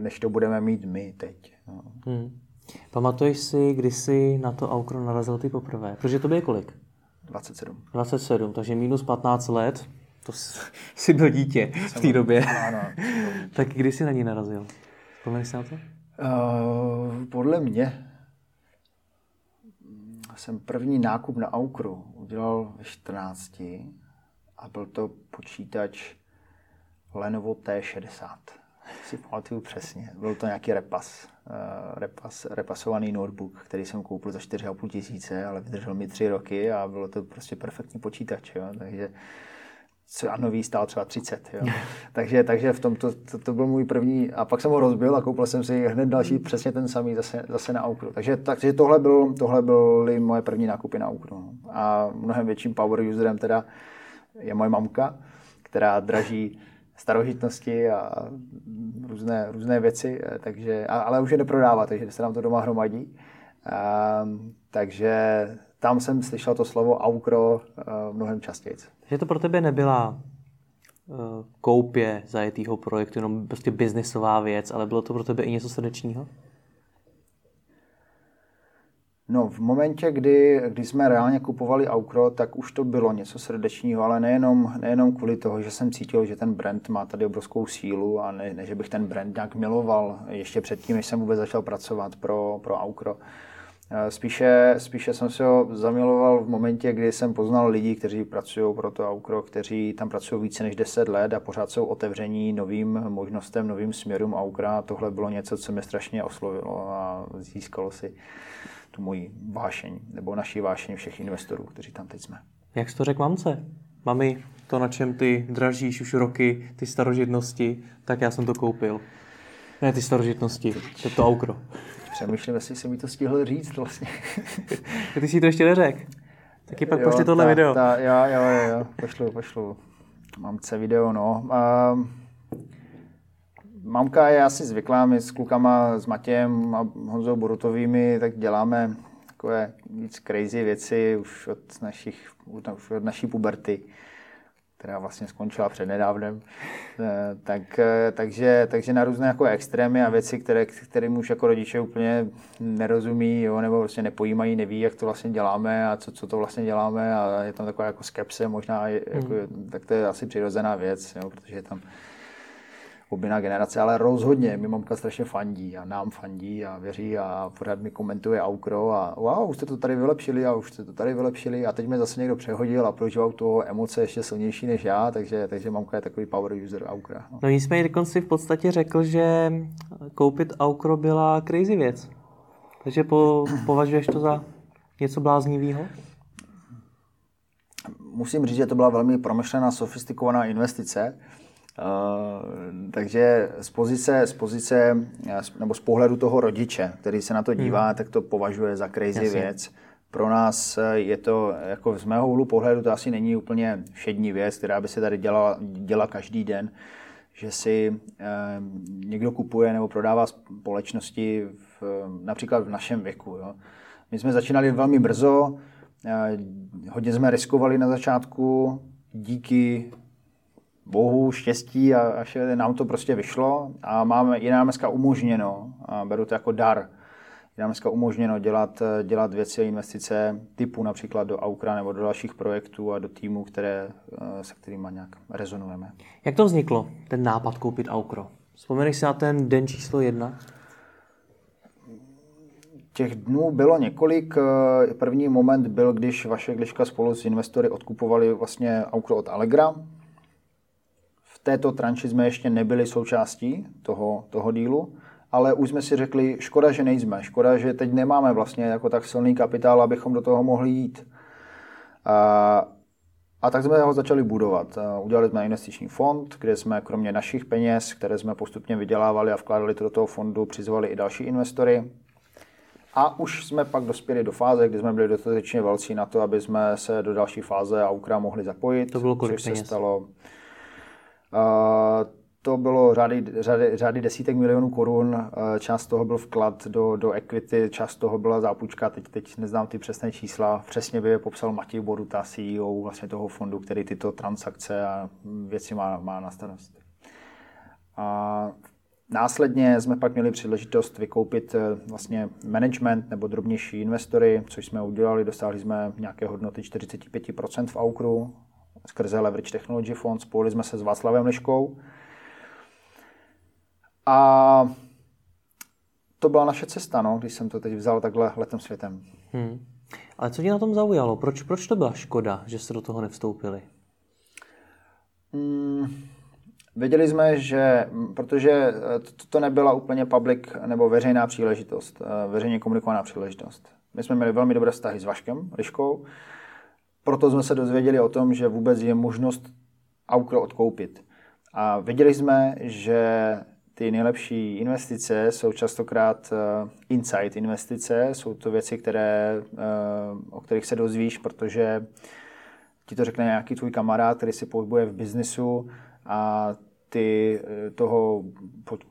než to budeme mít my teď. No. Hmm. Pamatuješ si, kdy jsi na to Aukro narazil ty poprvé? Protože to bylo kolik? 27. 27, takže minus 15 let, to jsi byl dítě v té době. Ano, tak kdy jsi na ní narazil? Vzpomeneš si na to? Uh, podle mě jsem první nákup na Aukru udělal ve 14 a byl to počítač Lenovo T60. Si pamatuju přesně. Byl to nějaký repas. Uh, repas repasovaný notebook, který jsem koupil za 4,5 tisíce, ale vydržel mi tři roky a bylo to prostě perfektní počítač. Jo? Takže a nový stál třeba 30. Jo. takže, takže v tom to, to, to, byl můj první, a pak jsem ho rozbil a koupil jsem si hned další přesně ten samý zase, zase na Aukru. Takže, takže tohle, byl, tohle byly moje první nákupy na Aukru. No. A mnohem větším power userem teda je moje mamka, která draží starožitnosti a různé, různé věci, takže, ale už je neprodává, takže se nám to doma hromadí. A, takže tam jsem slyšel to slovo aukro uh, mnohem častěji. Že to pro tebe nebyla uh, koupě zajetého projektu, jenom prostě biznisová věc, ale bylo to pro tebe i něco srdečního? No, v momentě, kdy, kdy jsme reálně kupovali Aukro, tak už to bylo něco srdečního, ale nejenom, nejenom kvůli toho, že jsem cítil, že ten brand má tady obrovskou sílu a ne, ne že bych ten brand nějak miloval ještě předtím, než jsem vůbec začal pracovat pro, pro Aukro. Spíše, spíše jsem se ho zamiloval v momentě, kdy jsem poznal lidi, kteří pracují pro to Aukro, kteří tam pracují více než 10 let a pořád jsou otevření novým možnostem, novým směrům Aukra. Tohle bylo něco, co mě strašně oslovilo a získalo si tu moji vášeň, nebo naší vášeň všech investorů, kteří tam teď jsme. Jak jsi to řekl mamce? Mami, to, na čem ty dražíš už roky, ty starožitnosti, tak já jsem to koupil. Ne ty starožitnosti, to to aukro. Přemýšlím, jestli jsem mi to stihl říct vlastně. Ty jsi to ještě neřekl. Taky pak pošli tohle ta, video. Ta, jo, jo, jo, jo, pošlu, pošlu. Mám video, no. Uh, mamka je asi zvyklá, my s klukama, s Matějem a Honzou Borutovými, tak děláme takové víc crazy věci už od, našich, už od naší puberty která vlastně skončila před nedávnem. Eh, tak, eh, takže, takže na různé jako extrémy a věci, které, kterým už jako rodiče úplně nerozumí, jo, nebo vlastně nepojímají, neví, jak to vlastně děláme a co, co to vlastně děláme a je tam taková jako skepse možná, jako, hmm. tak to je asi přirozená věc, jo, protože je tam hobbyná generace, ale rozhodně mi mamka strašně fandí a nám fandí a věří a pořád mi komentuje Aukro a wow, už jste to tady vylepšili a už jste to tady vylepšili a teď mi zase někdo přehodil a prožíval toho emoce ještě silnější než já, takže, takže mamka je takový power user Aukra. No, no nicméně si v podstatě řekl, že koupit Aukro byla crazy věc. Takže po, považuješ to za něco bláznivého? Musím říct, že to byla velmi promyšlená, sofistikovaná investice. Uh, takže z pozice, z pozice, nebo z pohledu toho rodiče, který se na to dívá, hmm. tak to považuje za crazy Jasně. věc. Pro nás je to, jako z mého úhlu pohledu, to asi není úplně všední věc, která by se tady dělala, dělala každý den, že si eh, někdo kupuje nebo prodává společnosti v, například v našem věku. Jo. My jsme začínali velmi brzo, eh, hodně jsme riskovali na začátku, díky bohu, štěstí a až nám to prostě vyšlo a máme, je nám dneska umožněno, a beru to jako dar, je nám dneska umožněno dělat, dělat věci a investice typu například do Aukra nebo do dalších projektů a do týmů, které, se kterými nějak rezonujeme. Jak to vzniklo, ten nápad koupit Aukro? Vzpomeneš si na ten den číslo jedna? Těch dnů bylo několik. První moment byl, když vaše Gliška spolu s investory odkupovali vlastně Aukro od Allegra, této tranši jsme ještě nebyli součástí toho, toho dílu, ale už jsme si řekli, škoda, že nejsme, škoda, že teď nemáme vlastně jako tak silný kapitál, abychom do toho mohli jít. A, a tak jsme ho začali budovat. Udělali jsme investiční fond, kde jsme kromě našich peněz, které jsme postupně vydělávali a vkládali to do toho fondu, přizvali i další investory. A už jsme pak dospěli do fáze, kdy jsme byli dostatečně velcí na to, aby jsme se do další fáze Aukra mohli zapojit. To bylo kolik což se stalo to bylo řády, řády, řády desítek milionů korun, část toho byl vklad do, do equity, část toho byla zápůjčka, teď, teď neznám ty přesné čísla, přesně by je popsal Matěj Boruta, CEO vlastně toho fondu, který tyto transakce a věci má, má na starost. A následně jsme pak měli příležitost vykoupit eh, vlastně management nebo drobnější investory, což jsme udělali, dosáhli jsme nějaké hodnoty 45% v Aukru, skrze Leverage Technology Fund, spojili jsme se s Václavem Liškou. A to byla naše cesta, no, když jsem to teď vzal takhle letem světem. Hmm. Ale co tě na tom zaujalo? Proč, proč to byla škoda, že jste do toho nevstoupili? Hmm, věděli jsme, že protože to, to nebyla úplně public nebo veřejná příležitost, eh, veřejně komunikovaná příležitost. My jsme měli velmi dobré vztahy s Vaškem Liškou, proto jsme se dozvěděli o tom, že vůbec je možnost Aukro odkoupit. A věděli jsme, že ty nejlepší investice jsou častokrát uh, insight investice, jsou to věci, které, uh, o kterých se dozvíš, protože ti to řekne nějaký tvůj kamarád, který si pohybuje v biznisu a ty eh, toho,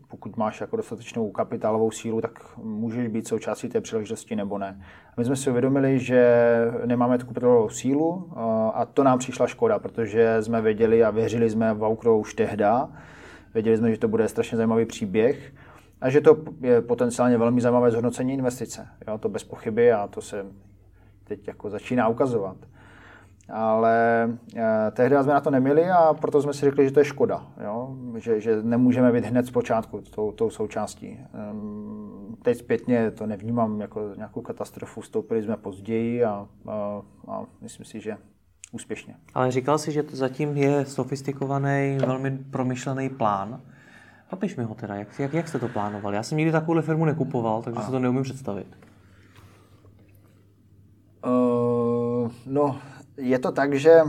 pokud máš jako dostatečnou kapitálovou sílu, tak můžeš být součástí té příležitosti nebo ne. My jsme si uvědomili, že nemáme tu kapitálovou sílu eh, a to nám přišla škoda, protože jsme věděli a věřili jsme v Aukro už tehda. Věděli jsme, že to bude strašně zajímavý příběh a že to je potenciálně velmi zajímavé zhodnocení investice. Jo, to bez pochyby a to se teď jako začíná ukazovat ale eh, tehdy jsme na to neměli a proto jsme si řekli, že to je škoda, jo? Že, že nemůžeme být hned z počátku tou, tou součástí. Ehm, teď zpětně to nevnímám jako nějakou katastrofu, vstoupili jsme později a, a, a myslím si, že úspěšně. Ale říkal jsi, že to zatím je sofistikovaný, velmi promyšlený plán. Popiš mi ho teda, jak, jak, jak jste to plánovali? Já jsem nikdy takovou firmu nekupoval, takže a. se to neumím představit. Uh, no, je to tak, že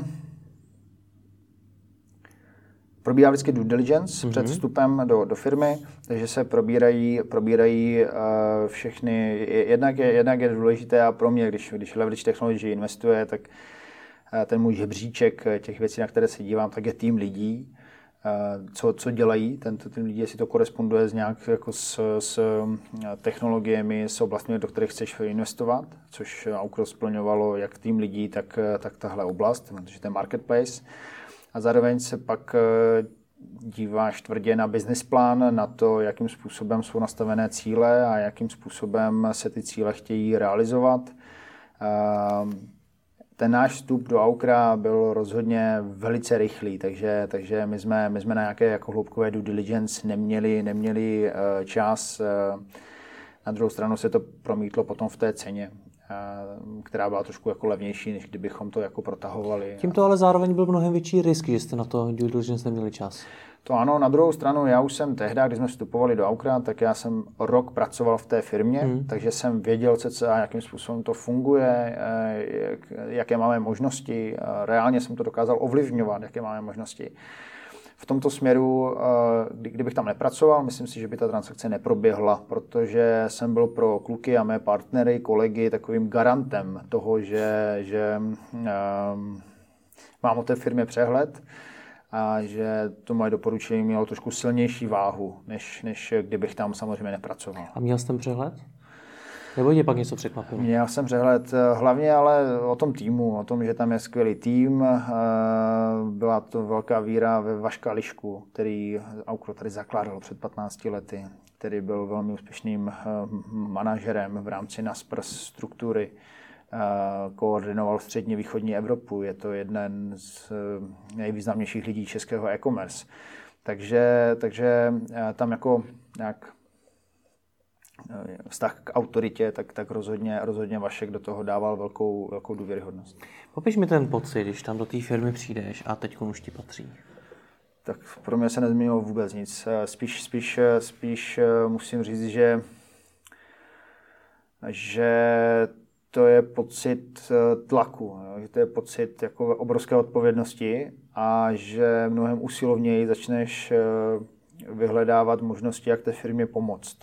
probíhá vždycky due diligence mm-hmm. před vstupem do, do firmy, takže se probírají, probírají uh, všechny, jednak je, jednak je důležité a pro mě, když, když Leverage Technology investuje, tak uh, ten můj žebříček těch věcí, na které se dívám, tak je tým lidí, co, co dělají tento tým lidí, jestli to koresponduje s nějak jako s, s technologiemi, s oblastmi, do kterých chceš investovat, což Aukro splňovalo jak tým lidí, tak, tak tahle oblast, protože to je marketplace a zároveň se pak eh, díváš tvrdě na business plán, na to, jakým způsobem jsou nastavené cíle a jakým způsobem se ty cíle chtějí realizovat. Eh, ten náš vstup do Aukra byl rozhodně velice rychlý, takže, takže my, jsme, my jsme na nějaké jako hloubkové due diligence neměli, neměli uh, čas. Uh, na druhou stranu se to promítlo potom v té ceně která byla trošku jako levnější, než kdybychom to jako protahovali. Tím to ale zároveň byl mnohem větší risk, že jste na to due diligence neměli čas. To ano, na druhou stranu, já už jsem tehdy, když jsme vstupovali do Aukra, tak já jsem rok pracoval v té firmě, hmm. takže jsem věděl a jakým způsobem to funguje, eh, jak, jaké máme možnosti. Reálně jsem to dokázal ovlivňovat, jaké máme možnosti v tomto směru, eh, kdybych tam nepracoval, myslím si, že by ta transakce neproběhla, protože jsem byl pro kluky a mé partnery, kolegy takovým garantem toho, že, že um, mám o té firmě přehled a že to moje doporučení mělo trošku silnější váhu, než, než kdybych tam samozřejmě nepracoval. A měl jste přehled? Nebo tě pak něco překvapilo? Měl jsem přehled eh, hlavně ale o tom týmu, o tom, že tam je skvělý tým. Eh, byla to velká víra ve Vaška Lišku, který Aukro tady zakládal před 15 lety, který byl velmi úspěšným eh, manažerem v rámci NASPRS struktury koordinoval středně východní Evropu. Je to jeden z nejvýznamnějších lidí českého e-commerce. Takže, takže tam jako nějak vztah k autoritě, tak, tak rozhodně, rozhodně Vašek do toho dával velkou, velkou důvěryhodnost. Popiš mi ten pocit, když tam do té firmy přijdeš a teď už ti patří. Tak pro mě se nezměnilo vůbec nic. Eh, spíš, spíš, eh, spíš musím říct, že, že to je pocit tlaku, že to je pocit jako obrovské odpovědnosti a že mnohem usilovněji začneš vyhledávat možnosti, jak té firmě pomoct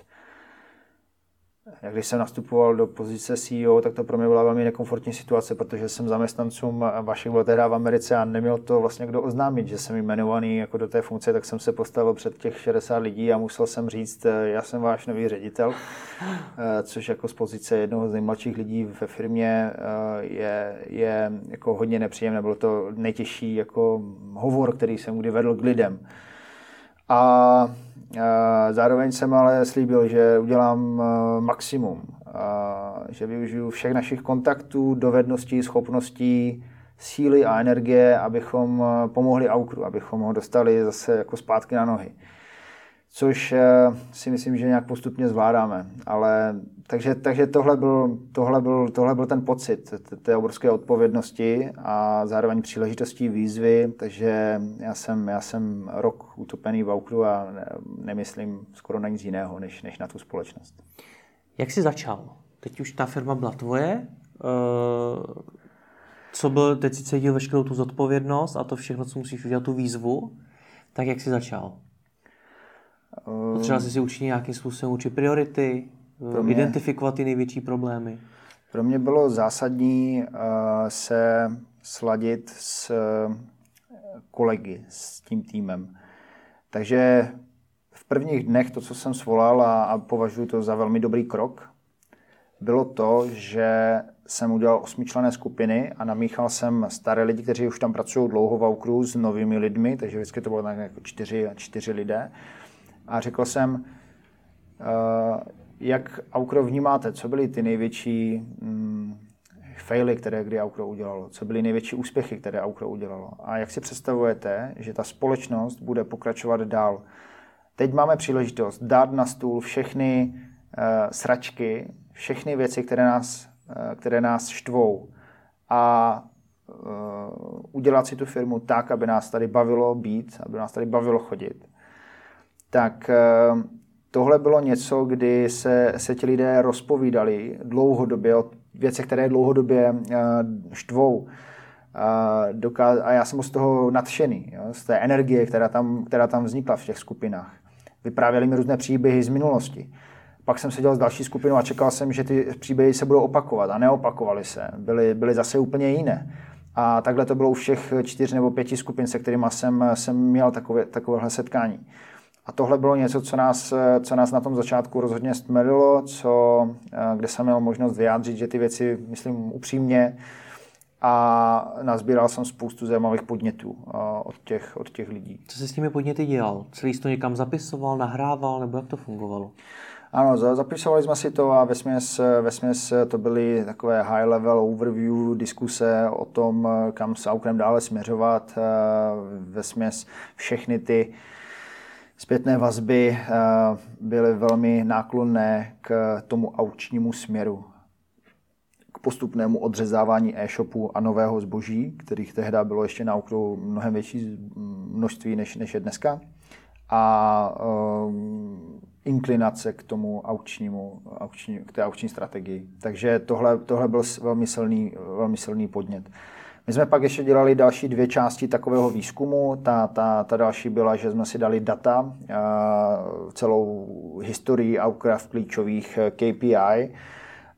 jak když jsem nastupoval do pozice CEO, tak to pro mě byla velmi nekomfortní situace, protože jsem zaměstnancům vašich byl tehdy v Americe a neměl to vlastně kdo oznámit, že jsem jmenovaný jako do té funkce, tak jsem se postavil před těch 60 lidí a musel jsem říct, eh, já jsem váš nový ředitel, eh, což jako z pozice jednoho z nejmladších lidí ve firmě eh, je, je jako hodně nepříjemné. Bylo to nejtěžší jako hovor, který jsem kdy vedl k lidem. A Zároveň jsem ale slíbil, že udělám eh, maximum, že využiju všech našich kontaktů, dovedností, schopností, síly a energie, abychom eh, pomohli Aukru, abychom ho dostali zase jako zpátky na nohy což eh, si myslím, že nějak postupně zvládáme. Ale, takže, takže tohle, byl, tohle, byl, tohle byl ten pocit té obrovské odpovědnosti a zároveň příležitostí výzvy, takže já jsem, já jsem rok utopený v Aukru a nemyslím skoro na nic jiného, než, než na tu společnost. Jak jsi začal? Teď už ta firma byla tvoje, eh, co byl, teď si cítil veškerou tu zodpovědnost a to všechno, co musíš udělat, tu výzvu, tak jak jsi začal? Potřeba jsi si učit nějakým způsobem učit priority, mě, identifikovat ty největší problémy. Pro mě bylo zásadní uh, se sladit s uh, kolegy, s tím týmem. Takže v prvních dnech to, co jsem svolal a, a považuji to za velmi dobrý krok, bylo to, že jsem udělal osmičlené skupiny a namíchal jsem staré lidi, kteří už tam pracují dlouho v Aukru s novými lidmi, takže vždycky to bylo tak jako čtyři, čtyři lidé a řekl jsem, eh, jak Aukro vnímáte, co byly ty největší mm, faily, které kdy Aukro udělalo, co byly největší úspěchy, které Aukro udělalo? A jak si představujete, že ta společnost bude pokračovat dál. Teď máme příležitost dát na stůl všechny uh, sračky, všechny věci, které nás, uh, které nás štvou a udělat si tu firmu tak, aby nás tady bavilo být, aby nás tady bavilo chodit tak eh, tohle bylo něco, kdy se, se ti lidé rozpovídali dlouhodobě o věcech, které dlouhodobě eh, štvou. A já jsem z toho nadšený, jo, z té energie, která tam, která tam vznikla v těch skupinách. Vyprávěli mi různé příběhy z minulosti. Pak jsem seděl s další skupinou a čekal jsem, že ty příběhy se budou opakovat a neopakovaly se. Byly, byly zase úplně jiné. A takhle to bylo u všech čtyř nebo pěti skupin, se kterými jsem, jsem měl takové, takovéhle setkání. A tohle bylo něco, co nás, co nás na tom začátku rozhodně stmelilo, co, eh, kde jsem měl možnost vyjádřit, že ty věci myslím upřímně a nazbíral jsem spoustu zajímavých podnětů eh, od těch, od těch lidí. Co jsi s těmi podněty dělal? Celý jsi to někam zapisoval, nahrával, nebo jak to fungovalo? Ano, zapisovali jsme si to a ve směs, ve směs to byly takové high level overview diskuse o tom, kam s Aukrem dále směřovat. Eh, ve směs všechny ty zpětné vazby eh, byly velmi náklonné k tomu aukčnímu směru k postupnému odřezávání e-shopu a nového zboží, kterých tehdy bylo ještě na okru mnohem větší množství než, než je dneska. A um, inklinace k tomu aukčnímu, aukční, k té aukční strategii. Takže tohle, tohle byl velmi silný, velmi silný podnět. My jsme pak ještě dělali další dvě části takového výzkumu. Ta, ta, ta další byla, že jsme si dali data, celou historii Outcraft klíčových eh, KPI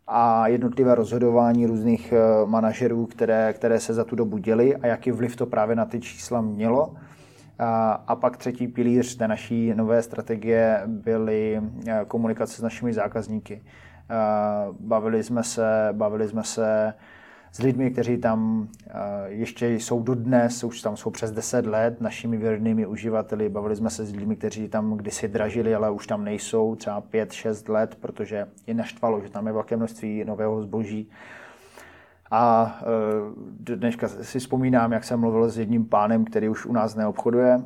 a jednotlivé rozhodování různých eh, manažerů, které, které se za tu dobu děli a jaký vliv to právě na ty čísla mělo. A, pak třetí pilíř té naší nové strategie byly eh, komunikace s našimi zákazníky. Bavili jsme se, bavili jsme se s lidmi, kteří tam ještě jsou dodnes, už tam jsou přes 10 let, našimi věrnými uživateli. Bavili jsme se s lidmi, kteří tam kdysi dražili, ale už tam nejsou, třeba 5-6 let, protože je naštvalo, že tam je velké množství nového zboží. A e, dneška si vzpomínám, jak jsem mluvil s jedním pánem, který už u nás neobchoduje,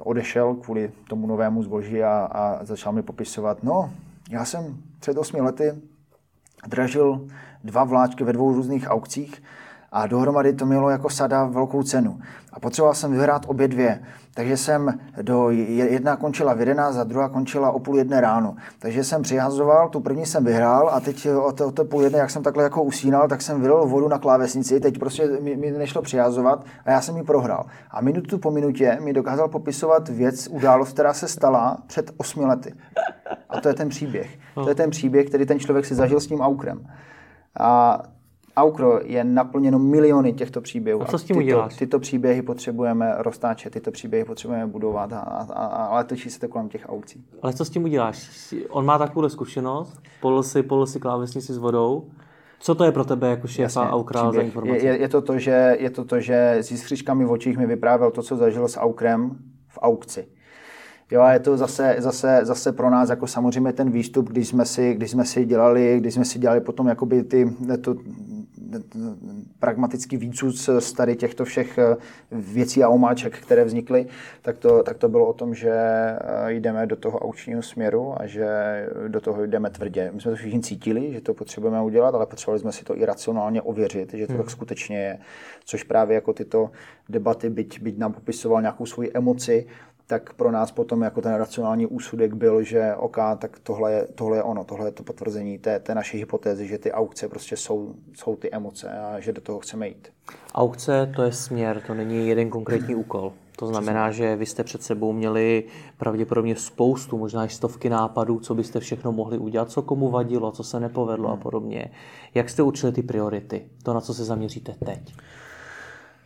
odešel kvůli tomu novému zboží a, a začal mi popisovat, no, já jsem před 8 lety dražil dva vláčky ve dvou různých aukcích a dohromady to mělo jako sada velkou cenu. A potřeboval jsem vyhrát obě dvě. Takže jsem do jedna končila v 11 a druhá končila o půl jedné ráno. Takže jsem přihazoval, tu první jsem vyhrál a teď o té, o té půl jedné, jak jsem takhle jako usínal, tak jsem vylil vodu na klávesnici, teď prostě mi, mi nešlo přihazovat a já jsem ji prohrál. A minutu po minutě mi dokázal popisovat věc, událost, která se stala před osmi lety. A to je ten příběh. To je ten příběh, který ten člověk si zažil s tím aukrem. A Aukro je naplněno miliony těchto příběhů. A co s tím tyto, uděláš? Tyto příběhy potřebujeme roztáčet, tyto příběhy potřebujeme budovat, a, a, a, ale točí se to kolem těch aukcí. Ale co s tím uděláš? On má takovou zkušenost, polil si, polil si klávesnici s vodou, co to je pro tebe jako šéfa Aukra za informace? Je, je, to to, že, je to to, že s jiskřičkami v očích mi vyprávěl to, co zažil s Aukrem v aukci. Jo, a je to zase, zase, zase pro nás jako samozřejmě ten výstup, když jsme si, když jsme si dělali, když jsme si dělali potom jakoby ty, to, pragmatický výcud z tady těchto všech eh, věcí a omáček, které vznikly, tak to, tak to bylo o tom, že eh, jdeme do toho aukčního směru a že do toho jdeme tvrdě. My jsme to všichni cítili, že to potřebujeme udělat, ale potřebovali jsme si to i racionálně ověřit, že to hmm. tak skutečně je. Což právě jako tyto debaty, byť, byť nám popisoval nějakou svoji emoci, tak pro nás potom jako ten racionální úsudek byl, že OK, tak tohle je, tohle je ono, tohle je to potvrzení té, té naší hypotézy, že ty aukce prostě jsou, jsou ty emoce a že do toho chceme jít. Aukce to je směr, to není jeden konkrétní úkol. To znamená, že vy jste před sebou měli pravděpodobně spoustu, možná i stovky nápadů, co byste všechno mohli udělat, co komu vadilo, co se nepovedlo a podobně. Jak jste učili ty priority? To, na co se zaměříte teď?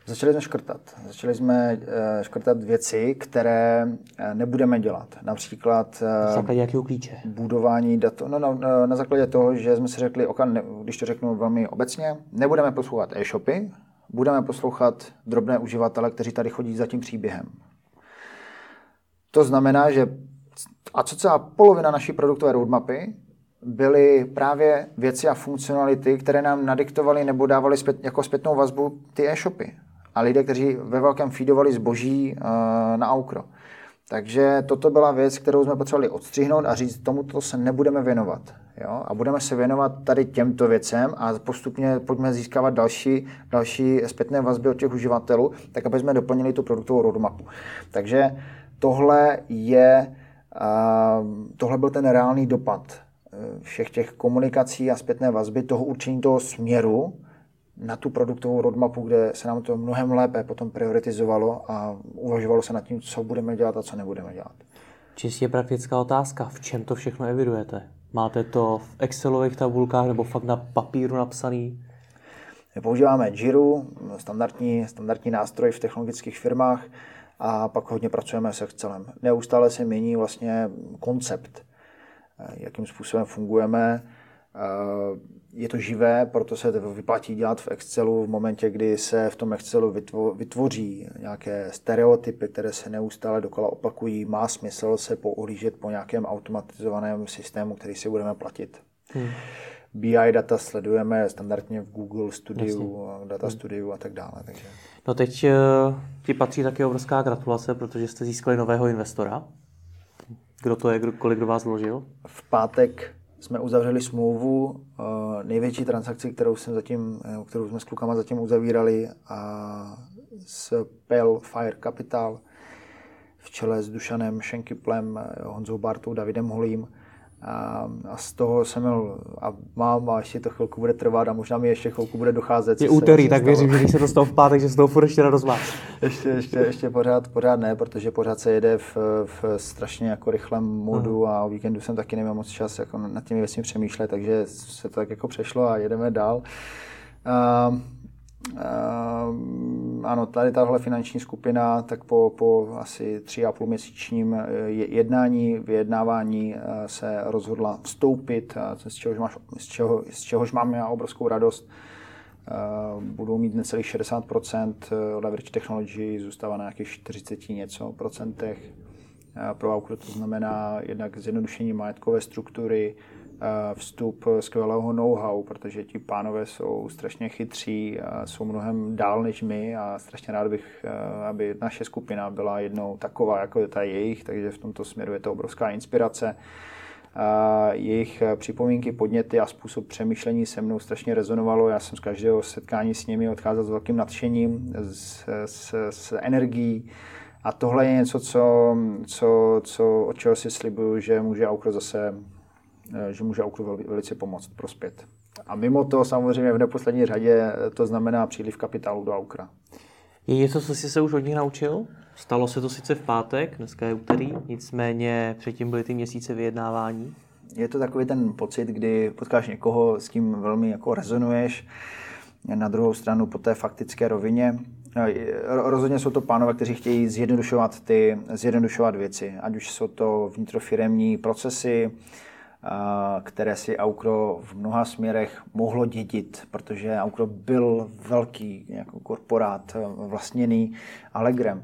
Začali jsme škrtat. Začali jsme eh, škrtat věci, které eh, nebudeme dělat. Například... Na eh, základě jakého klíče? Budování dat. No, no, na základě toho, že jsme si řekli, oka, ne, když to řeknu velmi obecně, nebudeme poslouchat e-shopy, budeme poslouchat drobné uživatele, kteří tady chodí za tím příběhem. To znamená, že a co celá polovina naší produktové roadmapy byly právě věci a funkcionality, které nám nadiktovaly nebo dávaly zpět, jako zpětnou vazbu ty e-shopy a lidé, kteří ve velkém feedovali zboží uh, na Aukro. Takže toto byla věc, kterou jsme potřebovali odstřihnout a říct, tomuto se nebudeme věnovat. Jo? A budeme se věnovat tady těmto věcem a postupně pojďme získávat další, další zpětné vazby od těch uživatelů, tak aby jsme doplnili tu produktovou roadmapu. Takže tohle je, uh, tohle byl ten reálný dopad eh, všech těch komunikací a zpětné vazby, toho určení toho směru, na tu produktovou roadmapu, kde se nám to mnohem lépe potom prioritizovalo a uvažovalo se nad tím, co budeme dělat a co nebudeme dělat. Čistě praktická otázka, v čem to všechno evidujete? Máte to v Excelových tabulkách nebo fakt na papíru napsaný? My používáme Jira, standardní, standardní nástroj v technologických firmách a pak hodně pracujeme se Excelem. Neustále se mění vlastně koncept, jakým způsobem fungujeme je to živé, proto se to vyplatí dělat v Excelu v momentě, kdy se v tom Excelu vytvoří nějaké stereotypy, které se neustále dokola opakují. Má smysl se pouhlížet po nějakém automatizovaném systému, který si budeme platit. Hmm. BI data sledujeme standardně v Google Studiu, Jasně. Data hmm. Studiu a tak dále. Takže. No teď uh, ti patří taky obrovská gratulace, protože jste získali nového investora. Kdo to je, kolik do vás vložil? V pátek jsme uzavřeli smlouvu, eh, největší transakci, kterou, jsem zatím, eh, kterou jsme s klukama zatím uzavírali a s Pale Fire Capital v čele s Dušanem Šenkyplem, Honzou Bartou, Davidem Holím a, a z toho jsem měl a mám a ještě to chvilku bude trvat a možná mi ještě chvilku bude docházet. Je úterý, tak věřím, že když se to stalo v pátek, že z toho furt ještě radost má. ještě, ještě, ještě pořád, pořád ne, protože pořád se jede v, v strašně jako rychlém modu uh-huh. a o víkendu jsem taky neměl moc čas jako nad těmi věcmi přemýšlet, takže se to tak jako přešlo a jedeme dál. Uh, ano, tady tahle finanční skupina, tak po, po asi tři a půl měsíčním eh, jednání, vyjednávání uh, se rozhodla vstoupit, uh, z, čehož máš, z, čeho, z čehož mám já obrovskou radost. Uh, budou mít necelých 60%, leverage technology zůstává na nějakých 40 něco procentech. Pro Aukru to znamená jednak zjednodušení majetkové struktury, vstup skvělého know-how, protože ti pánové jsou strašně chytří, a jsou mnohem dál než my a strašně rád bych, aby naše skupina byla jednou taková, jako je ta jejich, takže v tomto směru je to obrovská inspirace. Jejich připomínky, podněty a způsob přemýšlení se mnou strašně rezonovalo. Já jsem z každého setkání s nimi odcházel s velkým nadšením, s, s, s energií. A tohle je něco, co, co, co, od čeho si slibuju, že může Aukro zase že může Aukru velice pomoct, prospět. A mimo to samozřejmě v neposlední řadě eh, to znamená příliv kapitálu do Aukra. Je něco, co jsi se už od nich naučil? Stalo se to sice v pátek, dneska je úterý, nicméně předtím byly ty měsíce vyjednávání. Je to takový ten pocit, kdy potkáš někoho, s kým velmi jako rezonuješ, na druhou stranu po té faktické rovině. Eh, rozhodně jsou to pánové, kteří chtějí zjednodušovat, ty, zjednodušovat věci, ať už jsou to vnitrofiremní procesy, které si Aukro v mnoha směrech mohlo dědit, protože Aukro byl velký jako korporát eh, vlastněný Allegrem.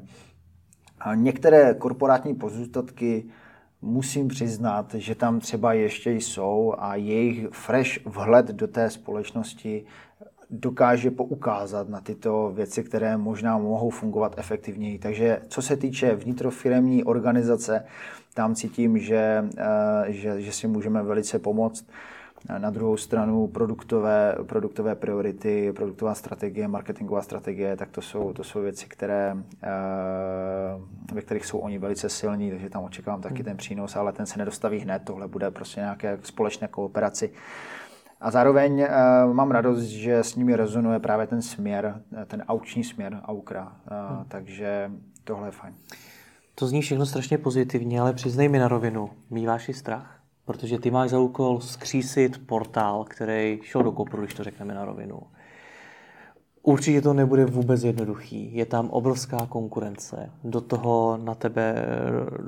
A některé korporátní pozůstatky musím přiznat, že tam třeba ještě jsou a jejich fresh vhled do té společnosti dokáže poukázat na tyto věci, které možná mohou fungovat efektivněji. Takže co se týče vnitrofiremní organizace, tam cítím, že, eh, že, že si můžeme velice pomoct. Na druhou stranu produktové, produktové priority, produktová strategie, marketingová strategie, tak to jsou, to jsou věci, které, eh, ve kterých jsou oni velice silní, takže tam očekávám taky hmm. ten přínos, ale ten se nedostaví hned, tohle bude prostě nějaké společné kooperaci. A zároveň uh, mám radost, že s nimi rezonuje právě ten směr, ten auční směr Aukra, uh, hmm. takže tohle je fajn. To zní všechno strašně pozitivně, ale přiznej mi na rovinu, míváš i strach? Protože ty máš za úkol skřísit portál, který šel do kopru, když to řekneme na rovinu. Určitě to nebude vůbec jednoduchý. Je tam obrovská konkurence. Do toho na tebe,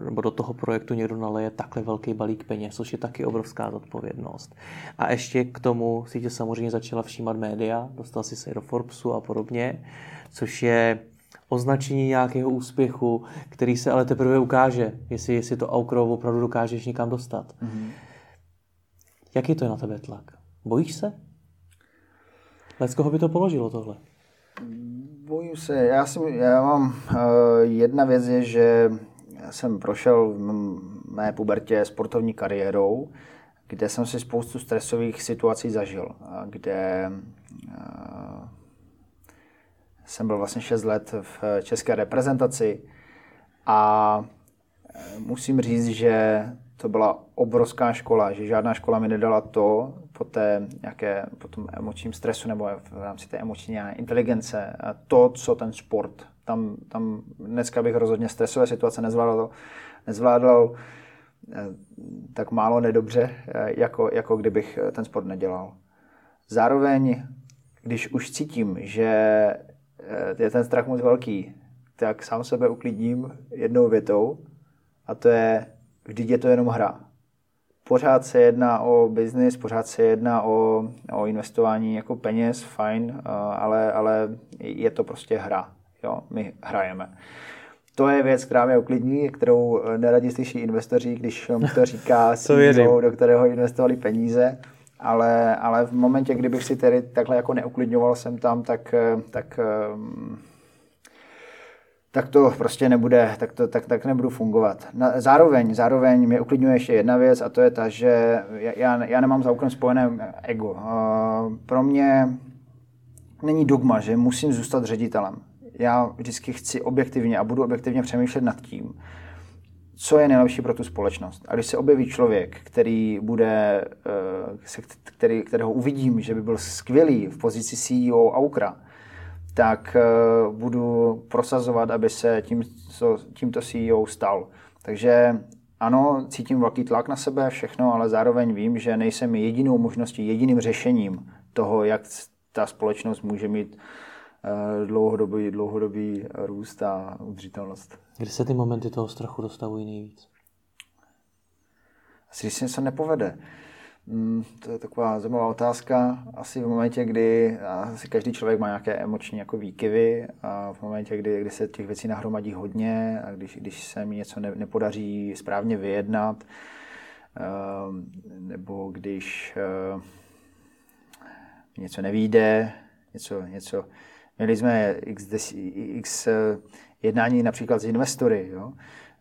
nebo do toho projektu někdo naleje takhle velký balík peněz, což je taky obrovská zodpovědnost. A ještě k tomu si tě samozřejmě začala všímat média, dostal si se do Forbesu a podobně, což je označení nějakého úspěchu, který se ale teprve ukáže, jestli, jestli to Aukro opravdu dokážeš někam dostat. Mm-hmm. Jaký to je na tebe tlak? Bojíš se? z koho by to položilo tohle? Bojím se. Já, si, já mám... Uh, jedna věc je, že jsem prošel v mé pubertě sportovní kariérou, kde jsem si spoustu stresových situací zažil, kde uh, jsem byl vlastně 6 let v české reprezentaci a eh, musím říct, že to byla obrovská škola, že žádná škola mi nedala to po, té nějaké, po tom emočním stresu nebo v rámci té emoční inteligence, to, co ten sport. Tam, tam dneska bych rozhodně stresové situace nezvládal, nezvládal eh, tak málo nedobře, eh, jako, jako kdybych ten sport nedělal. Zároveň, když už cítím, že Eh, je ten strach moc velký, tak sám sebe uklidním jednou větou a to je, vždyť je to jenom hra. pořád se jedná o biznis, pořád se jedná o, o investování jako peněz, fajn, ale, ale je to prostě hra. Jo? My hrajeme. To je věc, která mě uklidní, kterou neradi slyší investoři, když mu to říká CEO, do kterého investovali peníze. Ale, ale v momentě, kdybych si tedy takhle jako neuklidňoval jsem tam, tak, tak tak to prostě nebude, tak, to, tak, tak nebudu fungovat. Zároveň, zároveň mě uklidňuje ještě jedna věc a to je ta, že já, já nemám za úkolem spojené ego. Pro mě není dogma, že musím zůstat ředitelem. Já vždycky chci objektivně a budu objektivně přemýšlet nad tím, co je nejlepší pro tu společnost. A když se objeví člověk, který bude, eh, který, kterého uvidím, že by byl skvělý v pozici CEO Aukra, tak eh, budu prosazovat, aby se tím, co, tímto CEO stal. Takže ano, cítím velký tlak na sebe, všechno, ale zároveň vím, že nejsem jedinou možností, jediným řešením toho, jak ta společnost může mít dlouhodobý, dlouhodobý růst a udržitelnost. Kde se ty momenty toho strachu dostavují nejvíc? Asi když se něco nepovede. Mm, to je taková zajímavá otázka. Asi v momentě, kdy asi každý člověk má nějaké emoční jako výkyvy a v momentě, kdy, kdy se těch věcí nahromadí hodně a když, když se mi něco ne, nepodaří správně vyjednat, ehm, nebo když ehm, něco nevíde, něco, něco Měli jsme x, x eh, jednání například s investory, jo?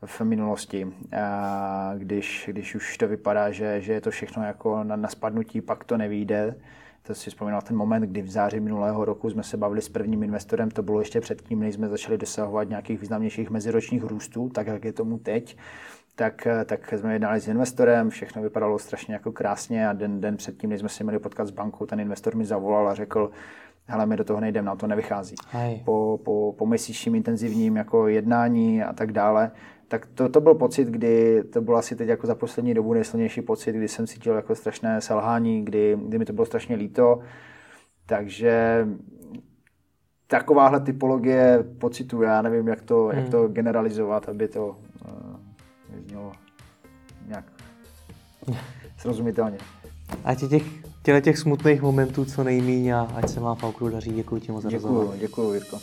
v minulosti, a když, když už to vypadá, že, že je to všechno jako na, na spadnutí, pak to nevíde. To si vzpomínal ten moment, kdy v září minulého roku jsme se bavili s prvním investorem, to bylo ještě předtím, než jsme začali dosahovat nějakých významnějších meziročních růstů, tak jak je tomu teď. Tak, tak jsme jednali s investorem, všechno vypadalo strašně jako krásně a den, den předtím, než jsme si měli potkat s bankou, ten investor mi zavolal a řekl, hele, my do toho nejdeme, nám to nevychází. Po, po, po měsíčním intenzivním jako jednání a tak dále, tak to, to byl pocit, kdy to byl asi teď jako za poslední dobu nejsilnější pocit, kdy jsem cítil jako strašné selhání, kdy, kdy mi to bylo strašně líto. Takže takováhle typologie pocitu, já nevím, jak to, hmm. jak to generalizovat, aby to uh, znělo nějak srozumitelně. A ti těch, těch smutných momentů co nejmíň a ať se má v daří. Děkuji ti moc za Děkuji, děkuji Jirko.